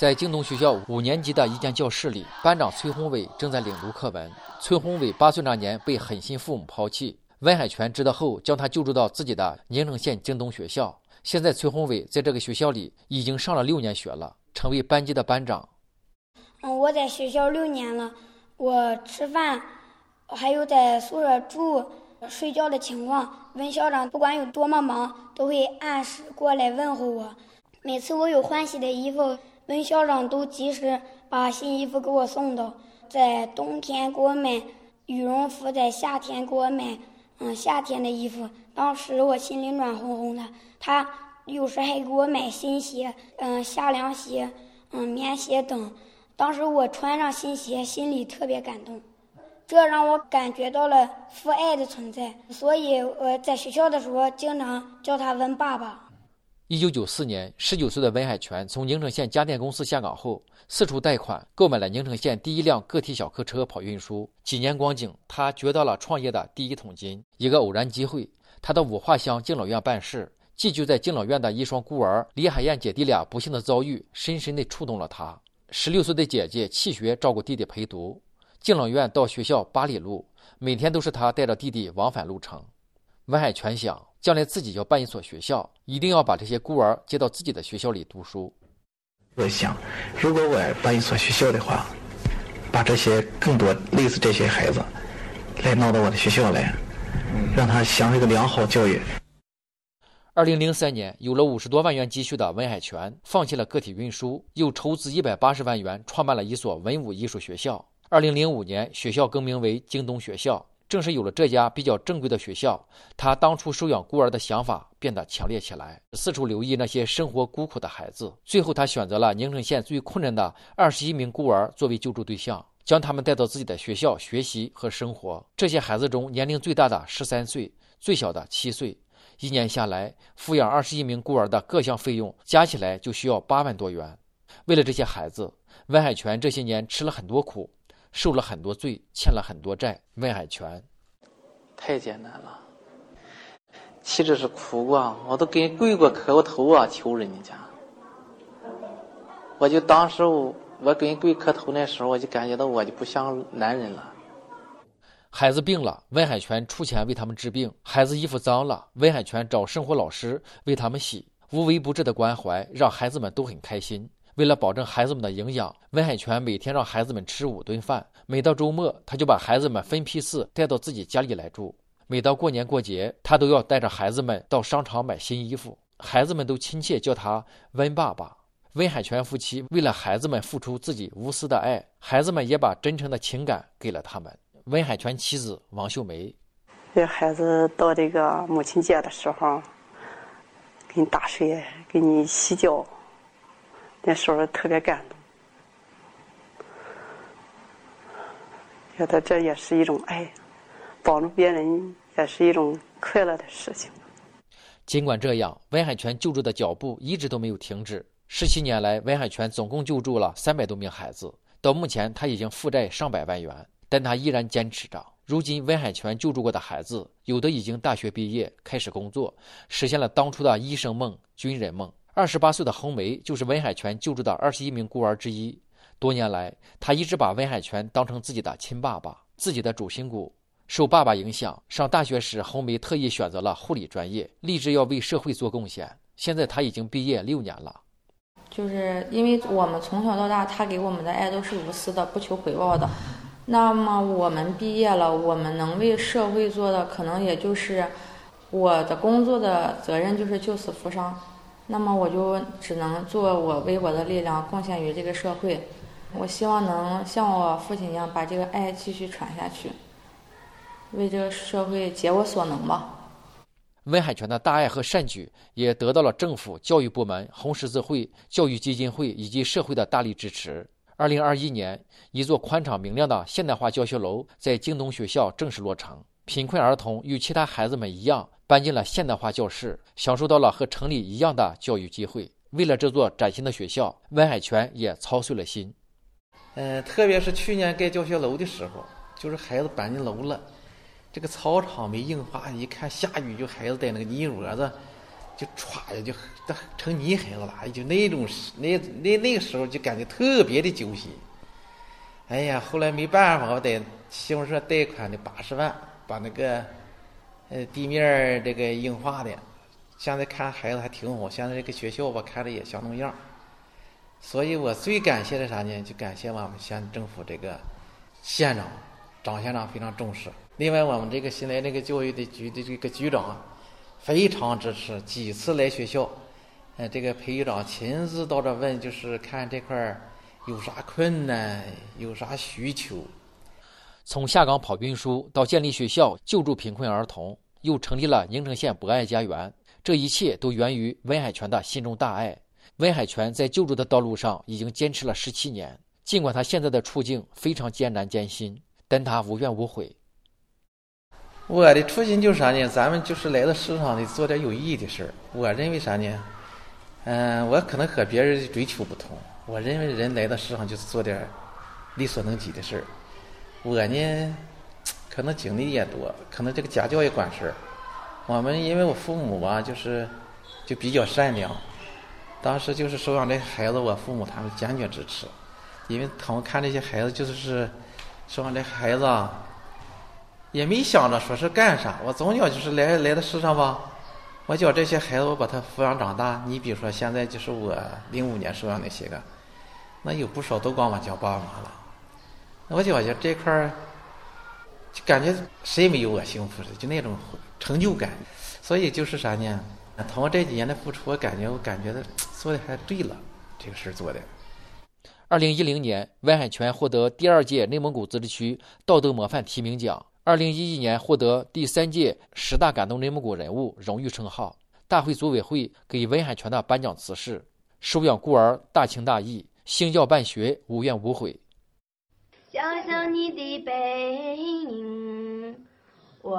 在京东学校五年级的一间教室里，班长崔宏伟正在领读课文。崔宏伟八岁那年被狠心父母抛弃，温海泉知道后将他救助到自己的宁城县京东学校。现在崔宏伟在这个学校里已经上了六年学了，成为班级的班长。嗯，我在学校六年了，我吃饭，还有在宿舍住、睡觉的情况，温校长不管有多么忙，都会按时过来问候我。每次我有换洗的衣服，温校长都及时把新衣服给我送到。在冬天给我买羽绒服，在夏天给我买嗯夏天的衣服。当时我心里暖烘烘的。他有时还给我买新鞋，嗯夏凉鞋，嗯棉鞋等。当时我穿上新鞋，心里特别感动，这让我感觉到了父爱的存在。所以我在学校的时候，经常叫他温爸爸。一九九四年，十九岁的温海泉从宁城县家电公司下岗后，四处贷款购买了宁城县第一辆个体小客车跑运输。几年光景，他掘到了创业的第一桶金。一个偶然机会，他到五化乡敬老院办事，寄居在敬老院的一双孤儿李海燕姐弟俩不幸的遭遇，深深地触动了他。十六岁的姐姐弃学照顾弟弟陪读，敬老院到学校八里路，每天都是他带着弟弟往返路程。温海泉想。将来自己要办一所学校，一定要把这些孤儿接到自己的学校里读书。我想，如果我办一所学校的话，把这些更多类似这些孩子来闹到我的学校来，让他享受一个良好教育。二零零三年，有了五十多万元积蓄的温海泉放弃了个体运输，又筹资一百八十万元创办了一所文武艺术学校。二零零五年，学校更名为京东学校。正是有了这家比较正规的学校，他当初收养孤儿的想法变得强烈起来，四处留意那些生活孤苦的孩子。最后，他选择了宁城县最困难的二十一名孤儿作为救助对象，将他们带到自己的学校学习和生活。这些孩子中，年龄最大的十三岁，最小的七岁。一年下来，抚养二十一名孤儿的各项费用加起来就需要八万多元。为了这些孩子，温海泉这些年吃了很多苦。受了很多罪，欠了很多债。温海泉，太艰难了，岂止是哭过，我都给跪过磕过头啊，求人家。我就当时我我给人跪磕头那时候，我就感觉到我就不像男人了。孩子病了，温海泉出钱为他们治病；孩子衣服脏了，温海泉找生活老师为他们洗。无微不至的关怀，让孩子们都很开心。为了保证孩子们的营养，温海泉每天让孩子们吃五顿饭。每到周末，他就把孩子们分批次带到自己家里来住。每到过年过节，他都要带着孩子们到商场买新衣服。孩子们都亲切叫他温爸爸。温海泉夫妻为了孩子们付出自己无私的爱，孩子们也把真诚的情感给了他们。温海泉妻子王秀梅，这孩子到这个母亲节的时候，给你打水，给你洗脚。那时候特别感动，觉得这也是一种爱，帮助别人也是一种快乐的事情。尽管这样，温海泉救助的脚步一直都没有停止。十七年来，温海泉总共救助了三百多名孩子，到目前他已经负债上百万元，但他依然坚持着。如今，温海泉救助过的孩子，有的已经大学毕业，开始工作，实现了当初的医生梦、军人梦。二十八岁的红梅就是温海泉救助的二十一名孤儿之一。多年来，他一直把温海泉当成自己的亲爸爸，自己的主心骨。受爸爸影响，上大学时，红梅特意选择了护理专业，立志要为社会做贡献。现在他已经毕业六年了。就是因为我们从小到大，他给我们的爱都是无私的，不求回报的。那么我们毕业了，我们能为社会做的，可能也就是我的工作的责任，就是救死扶伤。那么我就只能做我微薄的力量贡献于这个社会。我希望能像我父亲一样，把这个爱继续传下去，为这个社会竭我所能吧。温海泉的大爱和善举也得到了政府、教育部门、红十字会、教育基金会以及社会的大力支持。二零二一年，一座宽敞明亮的现代化教学楼在京东学校正式落成。贫困儿童与其他孩子们一样。搬进了现代化教室，享受到了和城里一样的教育机会。为了这座崭新的学校，温海泉也操碎了心。嗯，特别是去年盖教学楼的时候，就是孩子搬进楼了，这个操场没硬化，一看下雨就孩子在那个泥窝子，就歘呀就成泥孩子了，就那种那那那个时候就感觉特别的揪心。哎呀，后来没办法，我在信用社贷款的八十万，把那个呃地面这个硬化的，现在看孩子还挺好，现在这个学校吧看着也像那样。所以我最感谢的啥呢？就感谢我们县政府这个县长张县长非常重视。另外，我们这个新来这个教育的局的这个局长。非常支持，几次来学校，呃，这个培育长亲自到这问，就是看这块有啥困难，有啥需求。从下岗跑运输到建立学校救助贫困儿童，又成立了宁城县博爱家园，这一切都源于温海泉的心中大爱。温海泉在救助的道路上已经坚持了十七年，尽管他现在的处境非常艰难艰辛，但他无怨无悔。我的初心就是啥呢？咱们就是来到世上得做点有意义的事儿。我认为啥呢？嗯，我可能和别人的追求不同。我认为人来到世上就是做点力所能及的事儿。我呢，可能经历也多，可能这个家教也管事儿。我们因为我父母吧，就是就比较善良。当时就是收养这孩子，我父母他们坚决支持，因为他们看这些孩子就是是收养这孩子。也没想着说是干啥，我总觉就是来来到世上吧，我教这些孩子，我把他抚养长大。你比如说现在就是我零五年收养那些个，那有不少都管我叫爸妈了。我感觉这块儿，就感觉谁没有我幸福的，就那种成就感。所以就是啥呢？通过这几年的付出，我感觉我感觉的做的还对了，这个事儿做的。二零一零年，温海泉获得第二届内蒙古自治区道德模范提名奖。二零一一年获得第三届十大感动内蒙古人物荣誉称号。大会组委会给温海泉的颁奖词是：“收养孤儿大情大义，兴教办学无怨无悔。”想想你的背影，我。